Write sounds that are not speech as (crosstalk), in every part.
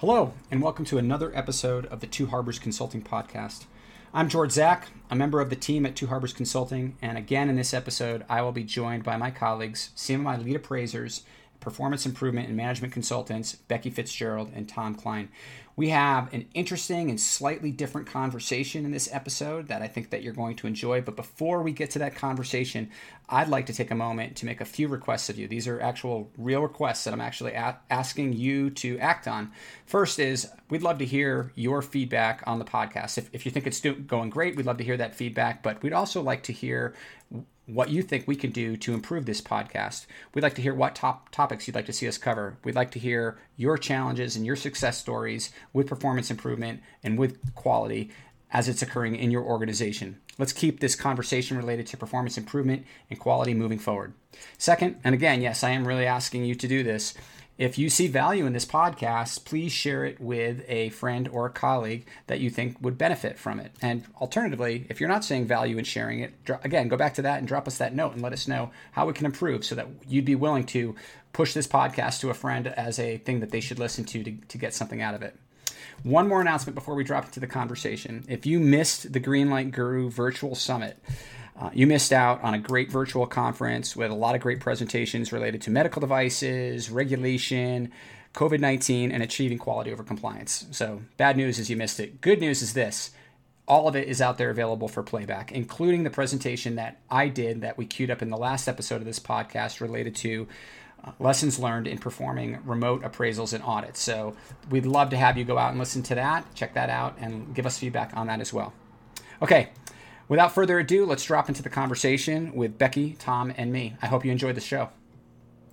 Hello, and welcome to another episode of the Two Harbors Consulting Podcast. I'm George Zach, a member of the team at Two Harbors Consulting, and again in this episode, I will be joined by my colleagues, my lead appraisers, performance improvement and management consultants, Becky Fitzgerald and Tom Klein. We have an interesting and slightly different conversation in this episode that I think that you're going to enjoy. But before we get to that conversation, I'd like to take a moment to make a few requests of you. These are actual real requests that I'm actually a- asking you to act on. First is we'd love to hear your feedback on the podcast. If, if you think it's do- going great, we'd love to hear that feedback. But we'd also like to hear what you think we can do to improve this podcast. We'd like to hear what top topics you'd like to see us cover. We'd like to hear your challenges and your success stories with performance improvement and with quality as it's occurring in your organization. Let's keep this conversation related to performance improvement and quality moving forward. Second, and again, yes, I am really asking you to do this. If you see value in this podcast, please share it with a friend or a colleague that you think would benefit from it. And alternatively, if you're not seeing value in sharing it, again, go back to that and drop us that note and let us know how we can improve so that you'd be willing to push this podcast to a friend as a thing that they should listen to to, to get something out of it. One more announcement before we drop into the conversation. If you missed the Greenlight Guru Virtual Summit, uh, you missed out on a great virtual conference with a lot of great presentations related to medical devices, regulation, COVID 19, and achieving quality over compliance. So, bad news is you missed it. Good news is this all of it is out there available for playback, including the presentation that I did that we queued up in the last episode of this podcast related to uh, lessons learned in performing remote appraisals and audits. So we'd love to have you go out and listen to that, check that out, and give us feedback on that as well. Okay, Without further ado, let's drop into the conversation with Becky, Tom, and me. I hope you enjoyed the show.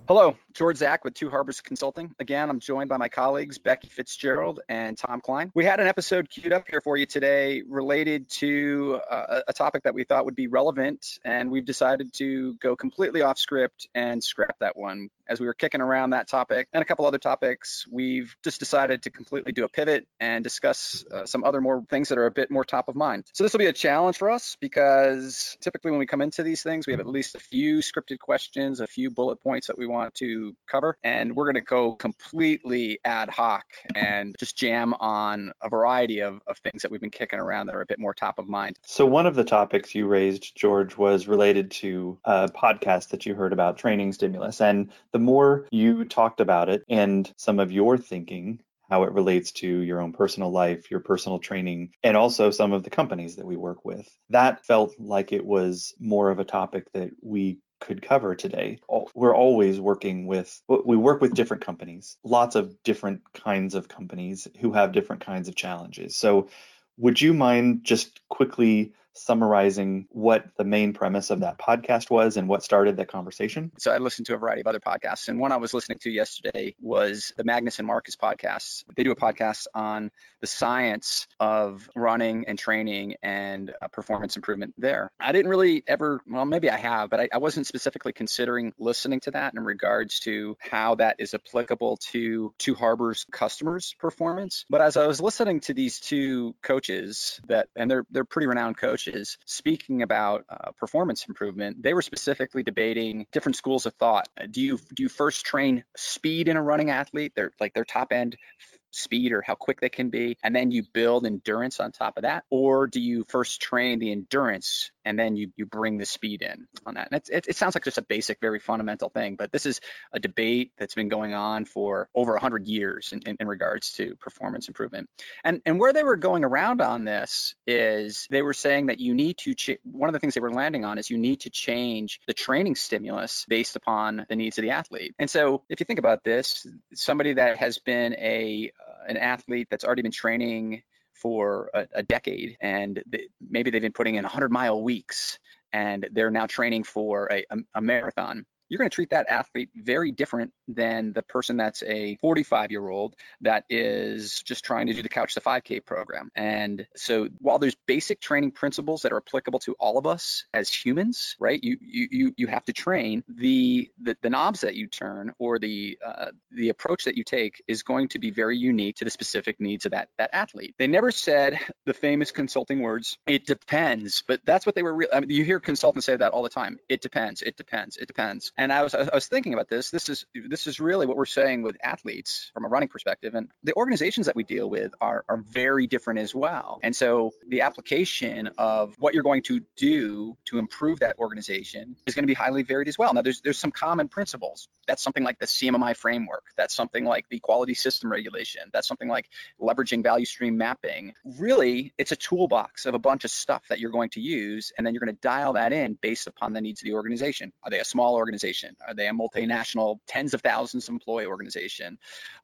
Hello, George Zach with Two Harbors Consulting. Again, I'm joined by my colleagues Becky Fitzgerald and Tom Klein. We had an episode queued up here for you today related to uh, a topic that we thought would be relevant, and we've decided to go completely off script and scrap that one. As we were kicking around that topic and a couple other topics, we've just decided to completely do a pivot and discuss uh, some other more things that are a bit more top of mind. So this will be a challenge for us because typically when we come into these things, we have at least a few scripted questions, a few bullet points that we want to cover. And we're going to go completely ad hoc and just jam on a variety of, of things that we've been kicking around that are a bit more top of mind. So, one of the topics you raised, George, was related to uh, a podcast that you heard about training stimulus. And the more you talked about it and some of your thinking, how it relates to your own personal life, your personal training, and also some of the companies that we work with. That felt like it was more of a topic that we could cover today. We're always working with, we work with different companies, lots of different kinds of companies who have different kinds of challenges. So, would you mind just quickly summarizing what the main premise of that podcast was and what started that conversation? So I listened to a variety of other podcasts, and one I was listening to yesterday was the Magness and Marcus podcast. They do a podcast on the science of running and training and uh, performance improvement there. I didn't really ever, well, maybe I have, but I, I wasn't specifically considering listening to that in regards to how that is applicable to Two Harbors customers' performance. But as I was listening to these two coaches that, and they're they're pretty renowned coaches coaches speaking about uh, performance improvement, they were specifically debating different schools of thought. Do you do you first train speed in a running athlete, their like their top end speed or how quick they can be, and then you build endurance on top of that? Or do you first train the endurance and then you, you bring the speed in on that? And it, it sounds like just a basic, very fundamental thing, but this is a debate that's been going on for over 100 years in, in, in regards to performance improvement. And, and where they were going around on this is they were saying that you need to, ch- one of the things they were landing on is you need to change the training stimulus based upon the needs of the athlete. And so if you think about this, somebody that has been a an athlete that's already been training for a, a decade and maybe they've been putting in 100 mile weeks and they're now training for a, a, a marathon you're going to treat that athlete very different than the person that's a 45 year old that is just trying to do the couch to 5k program. And so while there's basic training principles that are applicable to all of us as humans right you you you have to train the the, the knobs that you turn or the uh, the approach that you take is going to be very unique to the specific needs of that that athlete. They never said the famous consulting words it depends but that's what they were re- I mean, you hear consultants say that all the time. It depends it depends it depends And I was I was thinking about this. This is this is really what we're saying with athletes from a running perspective. And the organizations that we deal with are are very different as well. And so the application of what you're going to do to improve that organization is going to be highly varied as well. Now there's there's some common principles. That's something like the CMMI framework. That's something like the quality system regulation. That's something like leveraging value stream mapping. Really, it's a toolbox of a bunch of stuff that you're going to use, and then you're going to dial that in based upon the needs of the organization. Are they a small organization? Are they a multinational, tens of thousands employee organization?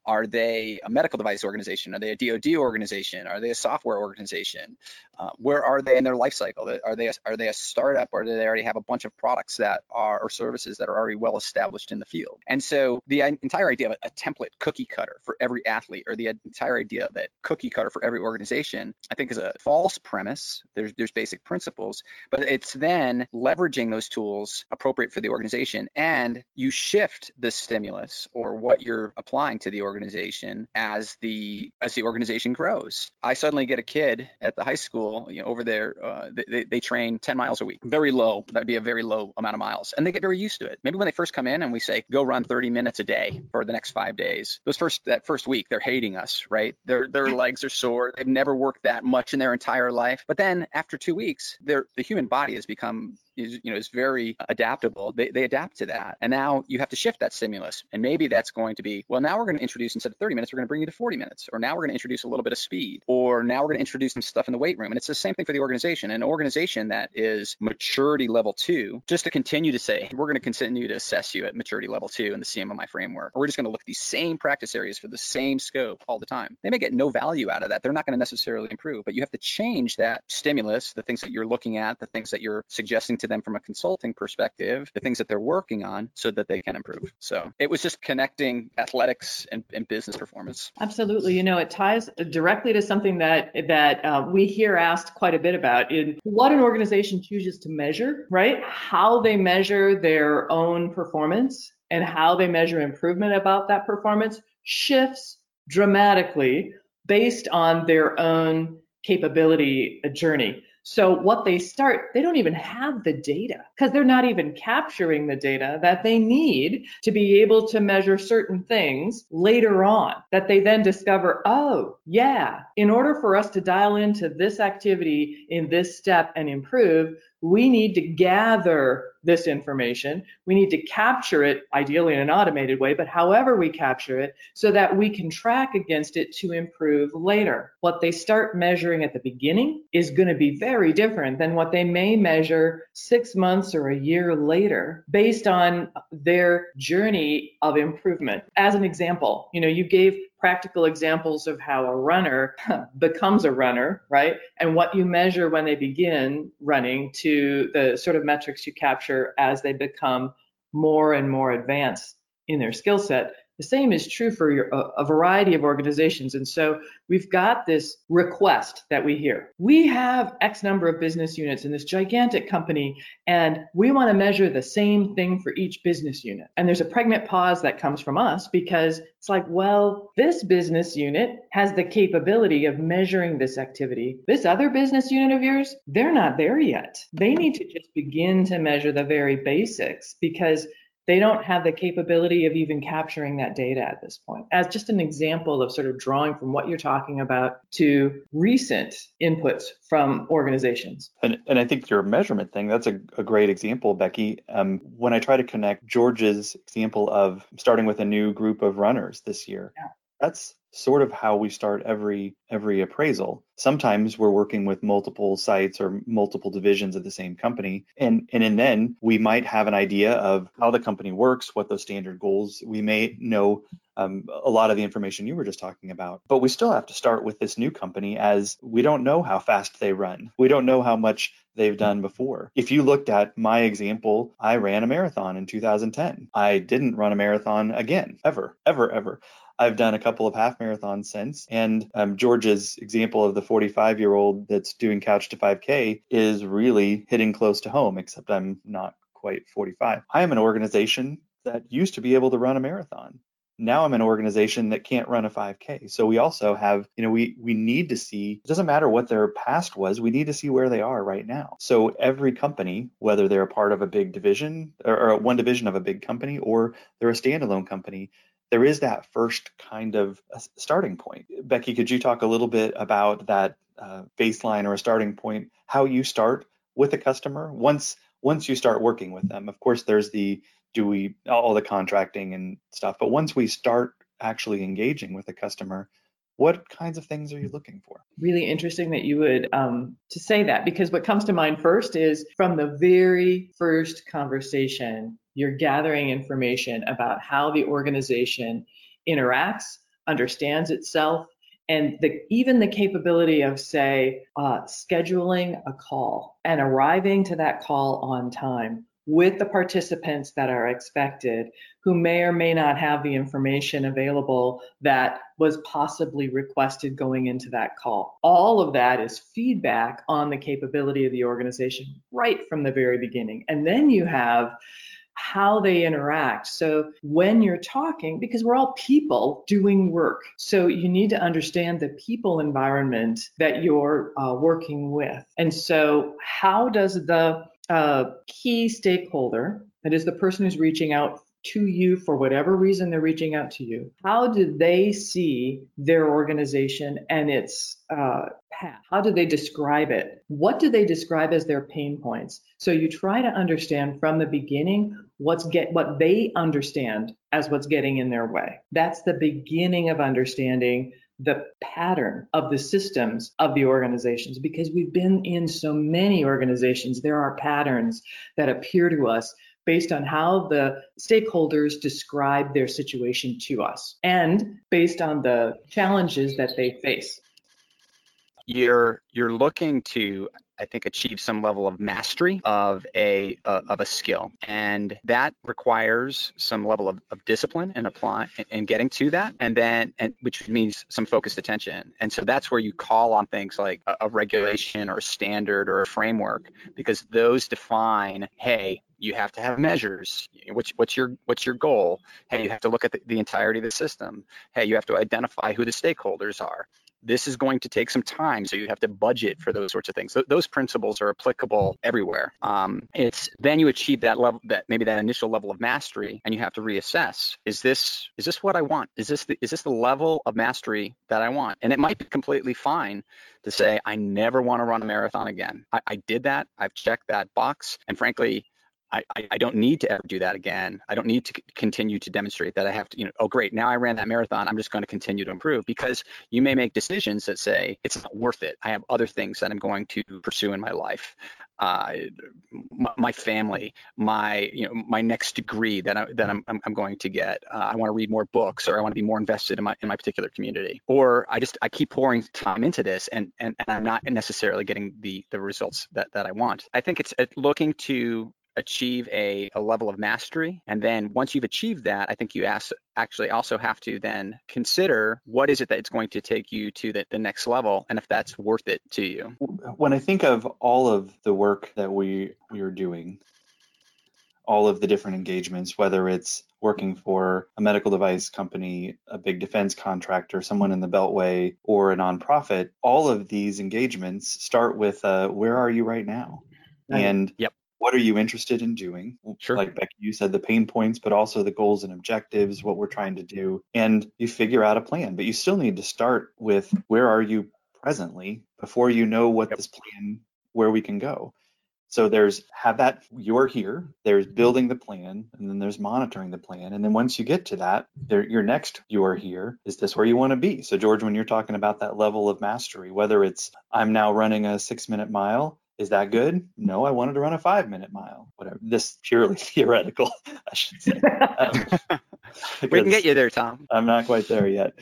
Are they a medical device organization? Are they a DoD organization? Are they a software organization? Uh, where are they in their life cycle? Are they a, are they a startup, or do they already have a bunch of products that are or services that are already well established in the field? And so the entire idea of a template cookie cutter for every athlete, or the entire idea of that cookie cutter for every organization, I think is a false premise. There's there's basic principles, but it's then leveraging those tools appropriate for the organization, and you shift the stimulus or what you're applying to the organization as the as the organization grows. I suddenly get a kid at the high school, you know, over there, uh, they, they train 10 miles a week, very low. That'd be a very low amount of miles, and they get very used to it. Maybe when they first come in and we say go run 30 minutes a day for the next five days, those first that first week they're hating us, right? Their their legs are sore. They've never worked that much in their entire life, but then after two weeks, their the human body has become is you know is very adaptable. They, they adapt to that, and now you have to shift that stimulus. And maybe that's going to be well. Now we're going to introduce instead of 30 minutes, we're going to bring you to 40 minutes, or now we're going to introduce a little bit of speed, or now we're going to introduce some stuff in the weight room. And it's the same thing for the organization. An organization that is maturity level two, just to continue to say we're going to continue to assess you at maturity level two in the CMMI framework, or we're just going to look at these same practice areas for the same scope all the time. They may get no value out of that. They're not going to necessarily improve, but you have to change that stimulus, the things that you're looking at, the things that you're suggesting to them from a consulting perspective, the things that they're working on so that they can improve. So it was just connecting athletics and, and business performance. Absolutely. You know, it ties directly to something that that uh, we hear asked quite a bit about in what an organization chooses to measure, right? How they measure their own performance and how they measure improvement about that performance shifts dramatically based on their own capability journey. So what they start, they don't even have the data because they're not even capturing the data that they need to be able to measure certain things later on that they then discover, oh, yeah, in order for us to dial into this activity in this step and improve, we need to gather this information. We need to capture it, ideally in an automated way, but however we capture it, so that we can track against it to improve later. What they start measuring at the beginning is going to be very different than what they may measure six months or a year later based on their journey of improvement. As an example, you know, you gave practical examples of how a runner (laughs) becomes a runner, right? And what you measure when they begin running to the sort of metrics you capture as they become more and more advanced in their skill set. The same is true for your, a, a, variety of organizations. And so we've got this request that we hear. We have X number of business units in this gigantic company, and we want to measure the same thing for each business unit. And there's a pregnant pause that comes from us because it's like, well, this business unit has the capability of measuring this activity. This other business unit of yours, they're not there yet. They need to just begin to measure the very basics because they don't have the capability of even capturing that data at this point. As just an example of sort of drawing from what you're talking about to recent inputs from organizations. And, and I think your measurement thing, that's a, a great example, Becky. Um, when I try to connect George's example of starting with a new group of runners this year, yeah. That's sort of how we start every every appraisal. Sometimes we're working with multiple sites or multiple divisions of the same company and and, and then we might have an idea of how the company works, what those standard goals. We may know um, a lot of the information you were just talking about. But we still have to start with this new company as we don't know how fast they run. We don't know how much they've done before. If you looked at my example, I ran a marathon in 2010. I didn't run a marathon again, ever, ever, ever. I've done a couple of half marathons since. And um, George's example of the 45 year old that's doing couch to 5K is really hitting close to home, except I'm not quite 45. I am an organization that used to be able to run a marathon. now I'm an organization that can't run a 5K. So we also have, you know, we we need to see. It doesn't matter what their past was. We need to see where they are right now. So every company, whether they're a part of a big division or, or one division of a big company, or they're a standalone company, there is that first kind of starting point. Becky, could you talk a little bit about that uh, baseline or a starting point? How you start with a customer once once you start working with them. Of course, there's the do we all the contracting and stuff. But once we start actually engaging with a customer, what kinds of things are you looking for? Really interesting that you would um, to say that because what comes to mind first is from the very first conversation, you're gathering information about how the organization interacts, understands itself, and the, even the capability of say uh, scheduling a call and arriving to that call on time with the participants that are expected who may or may not have the information available that was possibly requested going into that call. All of that is feedback on the capability of the organization right from the very beginning. And then you have how they interact. So when you're talking, because we're all people doing work, so you need to understand the people environment that you're uh, working with. And so, how does the a key stakeholder, that is the person who's reaching out to you for whatever reason they're reaching out to you, how do they see their organization and its uh, path? How do they describe it? What do they describe as their pain points? So you try to understand from the beginning what's get what they understand as what's getting in their way. That's the beginning of understanding the pattern of the systems of the organizations because we've been in so many organizations. There are patterns that appear to us based on how the stakeholders describe their situation to us and based on the challenges that they face. You're you're looking to I think achieve some level of mastery of a uh, of a skill, and that requires some level of, of discipline and apply and getting to that, and then and which means some focused attention. And so that's where you call on things like a, a regulation or a standard or a framework, because those define, hey, you have to have measures. What's, what's your what's your goal? Hey, you have to look at the, the entirety of the system. Hey, you have to identify who the stakeholders are. This is going to take some time so you have to budget for those sorts of things. Th- those principles are applicable everywhere. Um, it's then you achieve that level that maybe that initial level of mastery and you have to reassess is this is this what i want? Is this the, is this the level of mastery that i want? And it might be completely fine to say i never want to run a marathon again. I, I did that. I've checked that box. And frankly I, I don't need to ever do that again. I don't need to continue to demonstrate that I have to, you know, oh, great, now I ran that marathon. I'm just going to continue to improve because you may make decisions that say it's not worth it. I have other things that I'm going to pursue in my life. Uh, my, family, my you know my next degree that I that I'm I'm, going to get. Uh, I want to read more books, or I want to be more invested in my in my particular community, or I just I keep pouring time into this, and and, and I'm not necessarily getting the the results that that I want. I think it's looking to achieve a, a level of mastery. And then once you've achieved that, I think you ask, actually also have to then consider what is it that it's going to take you to the, the next level and if that's worth it to you. When I think of all of the work that we, we are doing, all of the different engagements, whether it's working for a medical device company, a big defense contractor, someone in the Beltway, or a nonprofit, all of these engagements start with uh, where are you right now? And yep what are you interested in doing? Sure. Like Becky, you said the pain points, but also the goals and objectives, what we're trying to do. And you figure out a plan, but you still need to start with where are you presently before you know what yep. this plan, where we can go. So there's have that you're here, there's mm-hmm. building the plan, and then there's monitoring the plan. And then once you get to that, there, your next you are here, is this where you want to be? So George, when you're talking about that level of mastery, whether it's I'm now running a six minute mile is that good? No, I wanted to run a five minute mile. Whatever. This purely (laughs) theoretical, I should say. Um, (laughs) we can get you there, Tom. I'm not quite there yet,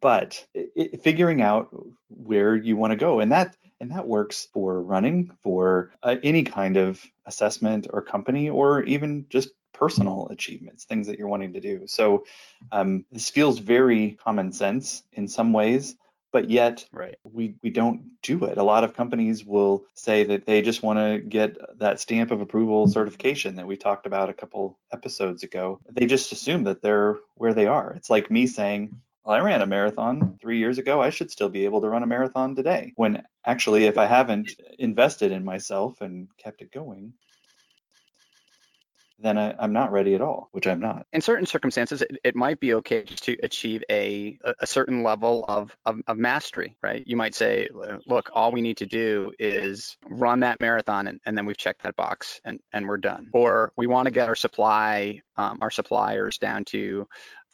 but it, figuring out where you want to go, and that and that works for running, for uh, any kind of assessment or company, or even just personal achievements, things that you're wanting to do. So um, this feels very common sense in some ways, but yet right. we we don't do it. A lot of companies will say that they just want to get that stamp of approval certification that we talked about a couple episodes ago. They just assume that they're where they are. It's like me saying, well, I ran a marathon three years ago. I should still be able to run a marathon today. When actually, if I haven't invested in myself and kept it going, then I, am not ready at all, which I'm not. In certain circumstances, it, it might be okay just to achieve a, a certain level of, of, of, mastery, right? You might say, look, all we need to do is run that marathon and, and then we've checked that box and, and we're done. Or we want to get our supply, um, our suppliers down to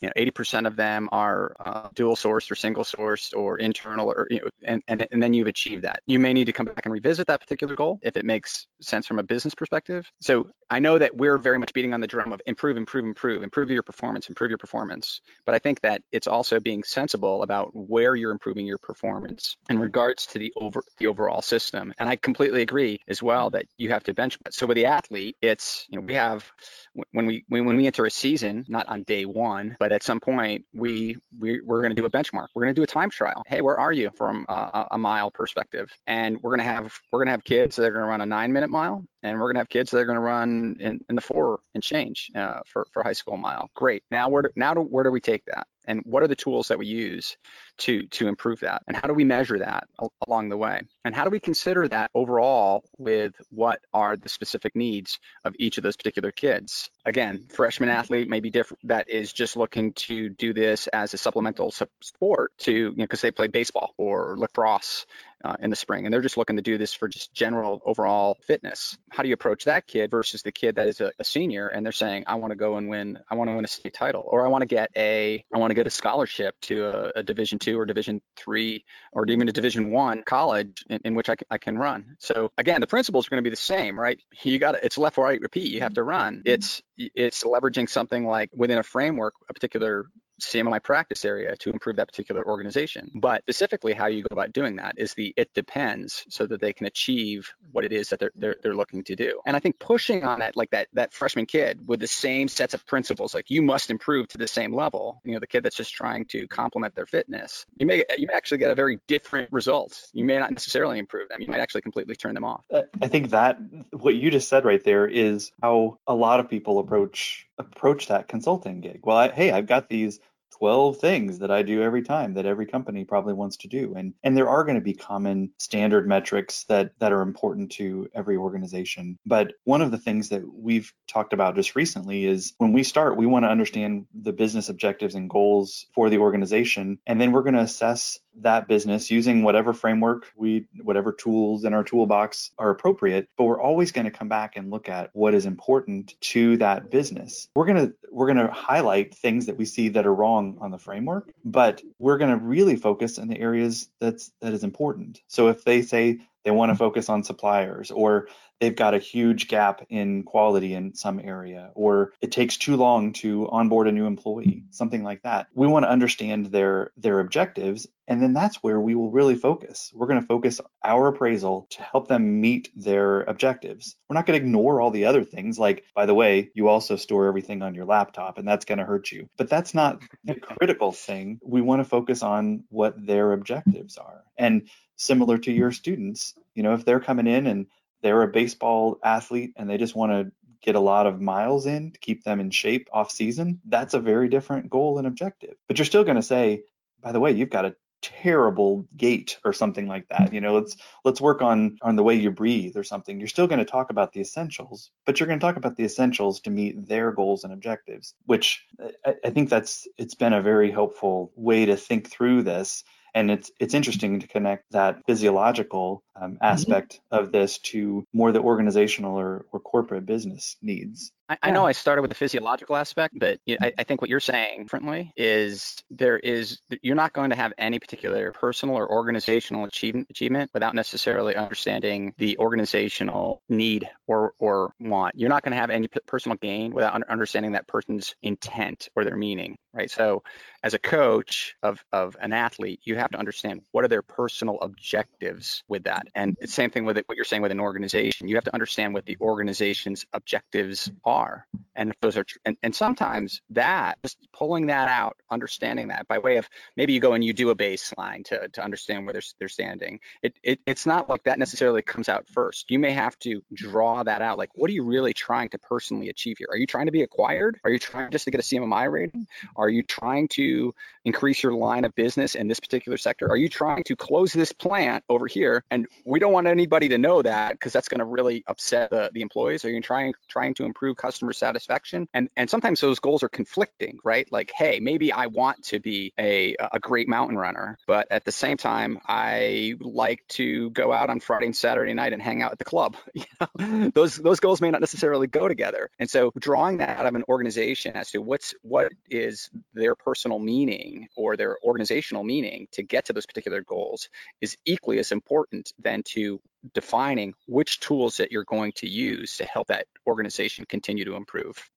you know 80% of them are uh, dual sourced or single sourced or internal or you know and, and and then you've achieved that. You may need to come back and revisit that particular goal if it makes sense from a business perspective. So i know that we're very much beating on the drum of improve improve improve improve your performance improve your performance. But i think that it's also being sensible about where you're improving your performance in regards to the over the overall system. And i completely agree as well that you have to benchmark. So with the athlete it's you know we have when we when we enter a season not on day one but at some point we, we we're going to do a benchmark. We're going to do a time trial. Hey, where are you from a, a mile perspective? And we're going to have we're going to have kids that are going to run a nine minute mile, and we're going to have kids that are going to run in, in the four and change uh, for for high school mile. Great. Now where do, now where do we take that? And what are the tools that we use to to improve that? And how do we measure that along the way? And how do we consider that overall with what are the specific needs of each of those particular kids? Again freshman athlete may be different that is just looking to do this as a supplemental sport to you know because they play baseball or lacrosse uh, in the spring, and they're just looking to do this for just general overall fitness. How do you approach that kid versus the kid that is a, a senior and they're saying, I want to go and win, I want to win a state title, or I want to get a, I want to get a scholarship to a, a Division two or Division three or even a Division one college in, in which I, I can run. So again, the principles are going to be the same, right? You got it's left, right, repeat. You have to run. It's it's leveraging something like within a framework, a particular CMMI practice area to improve that particular organization. But specifically, how you go about doing that is the it depends, so that they can achieve what it is that they're, they're, they're looking to do. And I think pushing on that, like that that freshman kid with the same sets of principles, like you must improve to the same level. You know, the kid that's just trying to complement their fitness, you may you may actually get a very different result. You may not necessarily improve them. You might actually completely turn them off. I think that what you just said right there is how a lot of people approach approach that consulting gig. Well, I, hey, I've got these 12 things that I do every time that every company probably wants to do. And and there are going to be common standard metrics that that are important to every organization. But one of the things that we've talked about just recently is when we start, we want to understand the business objectives and goals for the organization and then we're going to assess that business using whatever framework we whatever tools in our toolbox are appropriate but we're always going to come back and look at what is important to that business. We're going to we're going to highlight things that we see that are wrong on the framework but we're going to really focus in the areas that's that is important. So if they say they want to mm-hmm. focus on suppliers or they've got a huge gap in quality in some area, or it takes too long to onboard a new employee, something like that. We want to understand their their objectives, and then that's where we will really focus. We're going to focus our appraisal to help them meet their objectives. We're not going to ignore all the other things, like by the way, you also store everything on your laptop, and that's going to hurt you. But that's not the (laughs) critical thing. We want to focus on what their objectives are, and similar to your students, you know, if they're coming in and they're a baseball athlete and they just want to get a lot of miles in to keep them in shape off season, that's a very different goal and objective. But you're still going to say, by the way, you've got a terrible gait or something like that. You know, let's let's work on on the way you breathe or something. You're still going to talk about the essentials, but you're going to talk about the essentials to meet their goals and objectives, which I, I think that's it's been a very helpful way to think through this and it's it's interesting to connect that physiological um, mm-hmm. aspect mm-hmm. of this to more the organizational or, or corporate business needs. I, I know I started with the physiological aspect, but I, I, think what you're saying differently is there is you're not going to have any particular personal or organizational achievement achievement without necessarily understanding the organizational need or or want. You're not going to have any personal gain without understanding that person's intent or their meaning, right? So, as a coach of of an athlete, you have to understand what are their personal objectives with that, and it's same thing with it, what you're saying with an organization. You have to understand what the organization's objectives are are. And if those are and, and sometimes that just pulling that out understanding that by way of maybe you go and you do a baseline to, to understand where they're, they're standing. It, it it's not like that necessarily comes out first. You may have to draw that out. Like what are you really trying to personally achieve here? Are you trying to be acquired? Are you trying just to get a cmmi rating? Are you trying to increase your line of business in this particular sector? Are you trying to close this plant over here? And we don't want anybody to know that because that's going to really upset the, the employees. Are you trying trying to improve customer satisfaction? And and sometimes those goals are conflicting right? Like hey maybe i want to be a a great mountain runner but at the same time i like to go out on friday and saturday night and hang out at the club. (laughs) Those those goals may not necessarily go together. And so drawing that out of an organization as to what's what is their personal meaning or their organizational meaning to get to those particular goals is equally as important than to defining which tools that you're going to use to help that organization continue to improve.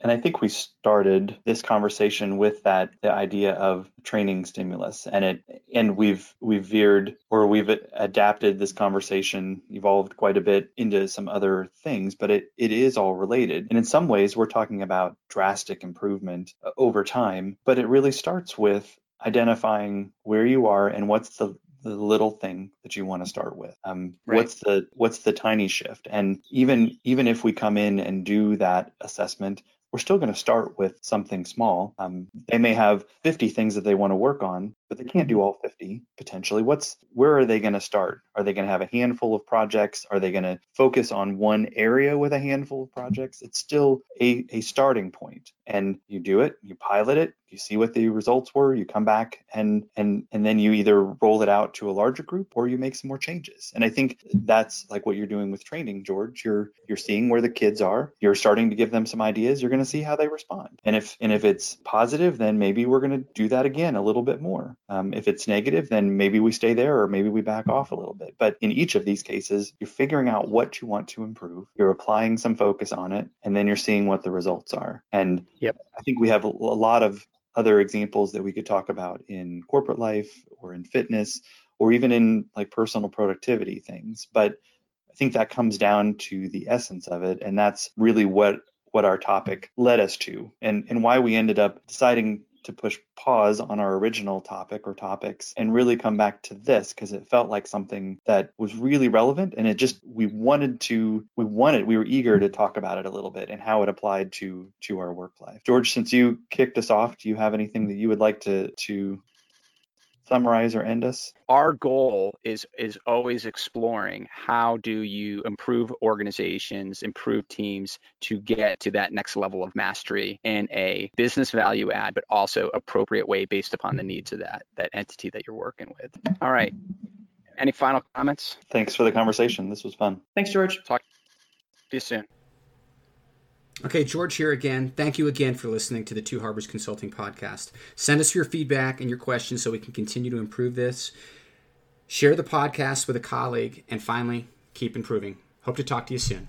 And I think we started this conversation with that the idea of training stimulus, and it and we've we've veered or we've adapted this conversation, evolved quite a bit into some other things, but it it is all related. And in some ways, we're talking about drastic improvement uh, over time, but it really starts with identifying where you are and what's the the little thing that you want to start with um, right. what's the what's the tiny shift and even even if we come in and do that assessment we're still going to start with something small. Um, they may have 50 things that they want to work on, but they can't do all 50 potentially. What's where are they going to start? Are they going to have a handful of projects? Are they going to focus on one area with a handful of projects? It's still a, a starting point, and you do it, you pilot it, you see what the results were, you come back and and and then you either roll it out to a larger group or you make some more changes. And I think that's like what you're doing with training, George. You're you're seeing where the kids are, you're starting to give them some ideas, you're going to see how they respond. And if and if it's positive, then maybe we're going to do that again a little bit more. Um, if it's negative, then maybe we stay there or maybe we back off a little bit. But in each of these cases, you're figuring out what you want to improve, you're applying some focus on it, and then you're seeing what the results are. And yep. I think we have a, a lot of other examples that we could talk about in corporate life or in fitness or even in like personal productivity things but i think that comes down to the essence of it and that's really what what our topic led us to and and why we ended up deciding to push pause on our original topic or topics and really come back to this because it felt like something that was really relevant and it just we wanted to we wanted we were eager to talk about it a little bit and how it applied to to our work life. George since you kicked us off do you have anything that you would like to to summarize or end us? Our goal is is always exploring how do you improve organizations, improve teams to get to that next level of mastery in a business value add, but also appropriate way based upon the needs of that that entity that you're working with. All right. Any final comments? Thanks for the conversation. This was fun. Thanks, George. Talk to you soon. Okay, George here again. Thank you again for listening to the Two Harbors Consulting Podcast. Send us your feedback and your questions so we can continue to improve this. Share the podcast with a colleague, and finally, keep improving. Hope to talk to you soon.